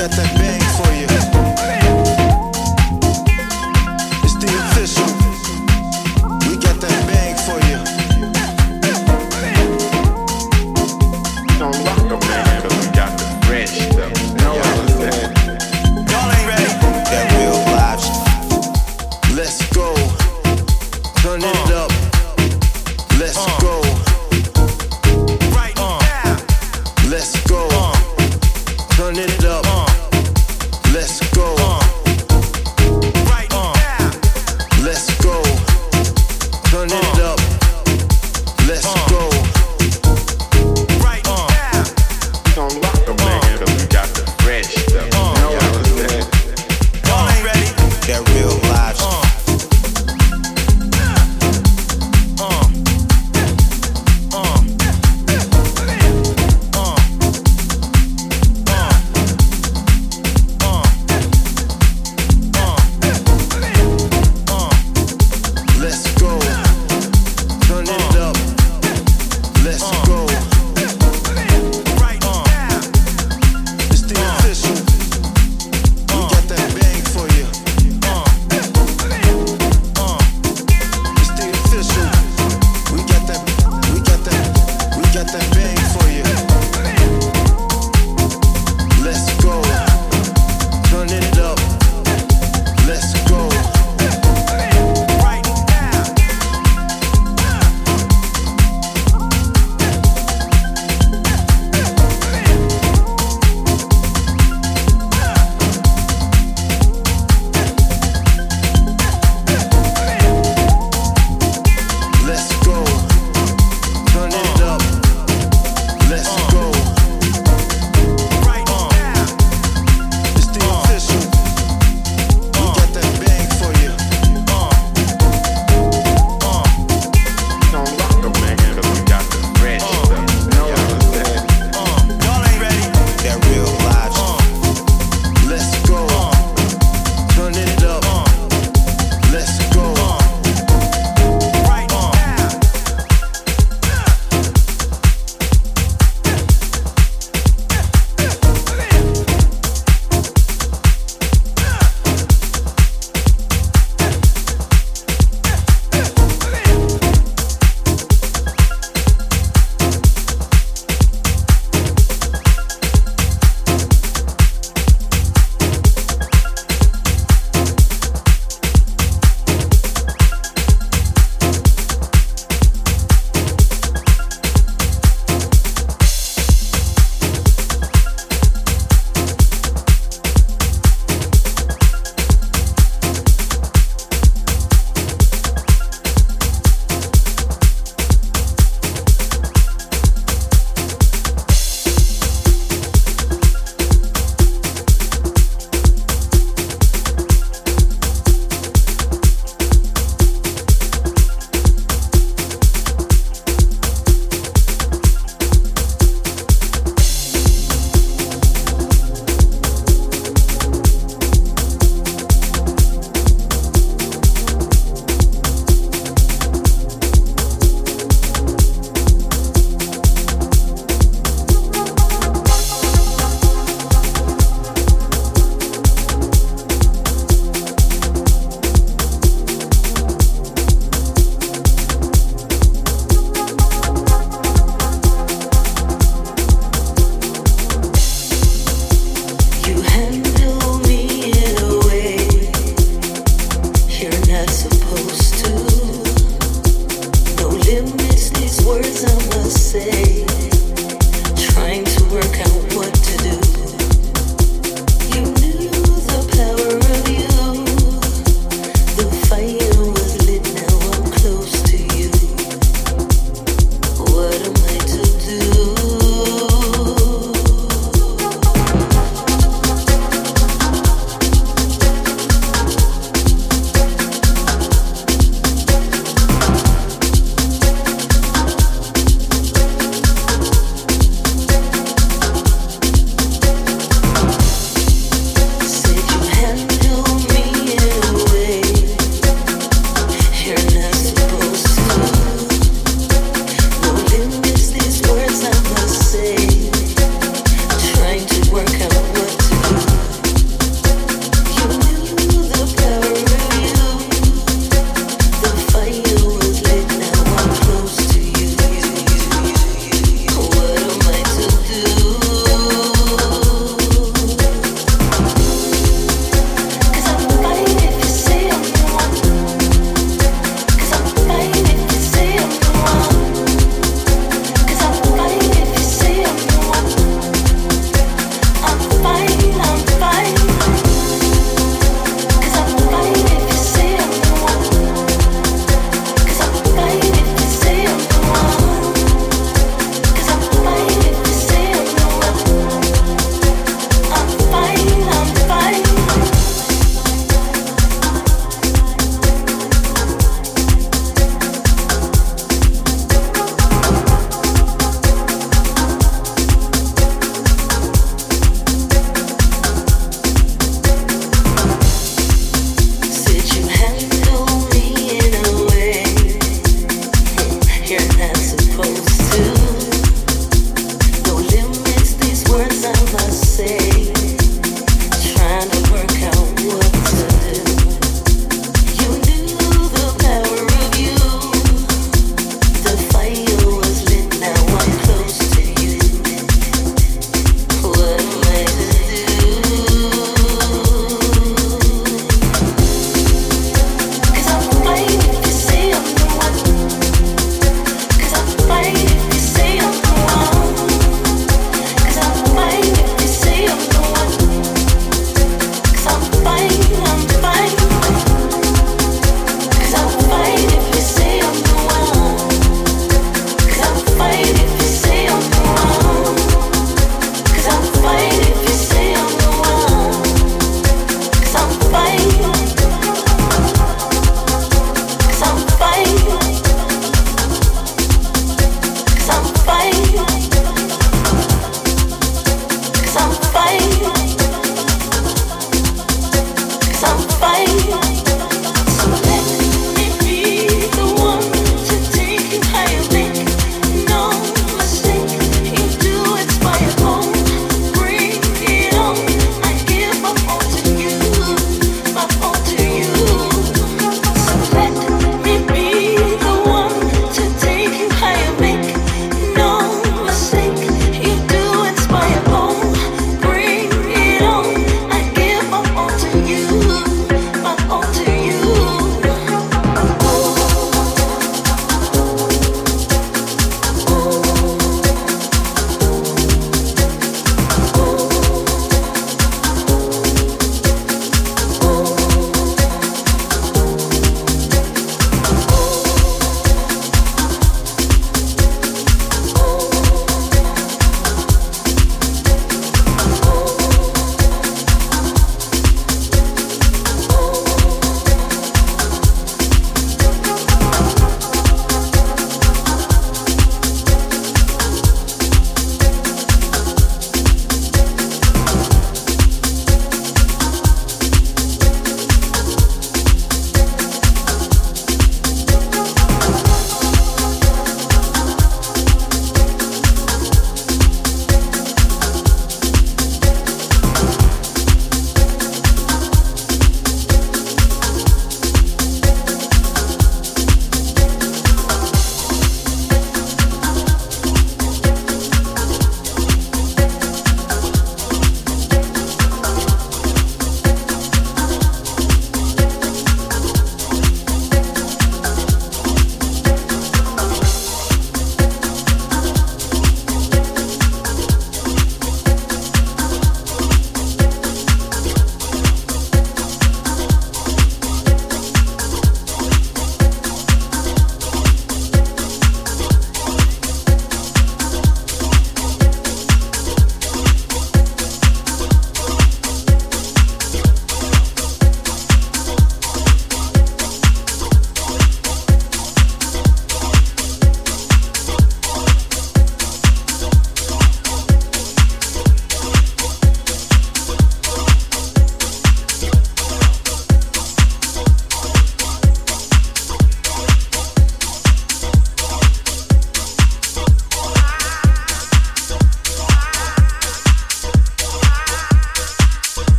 that that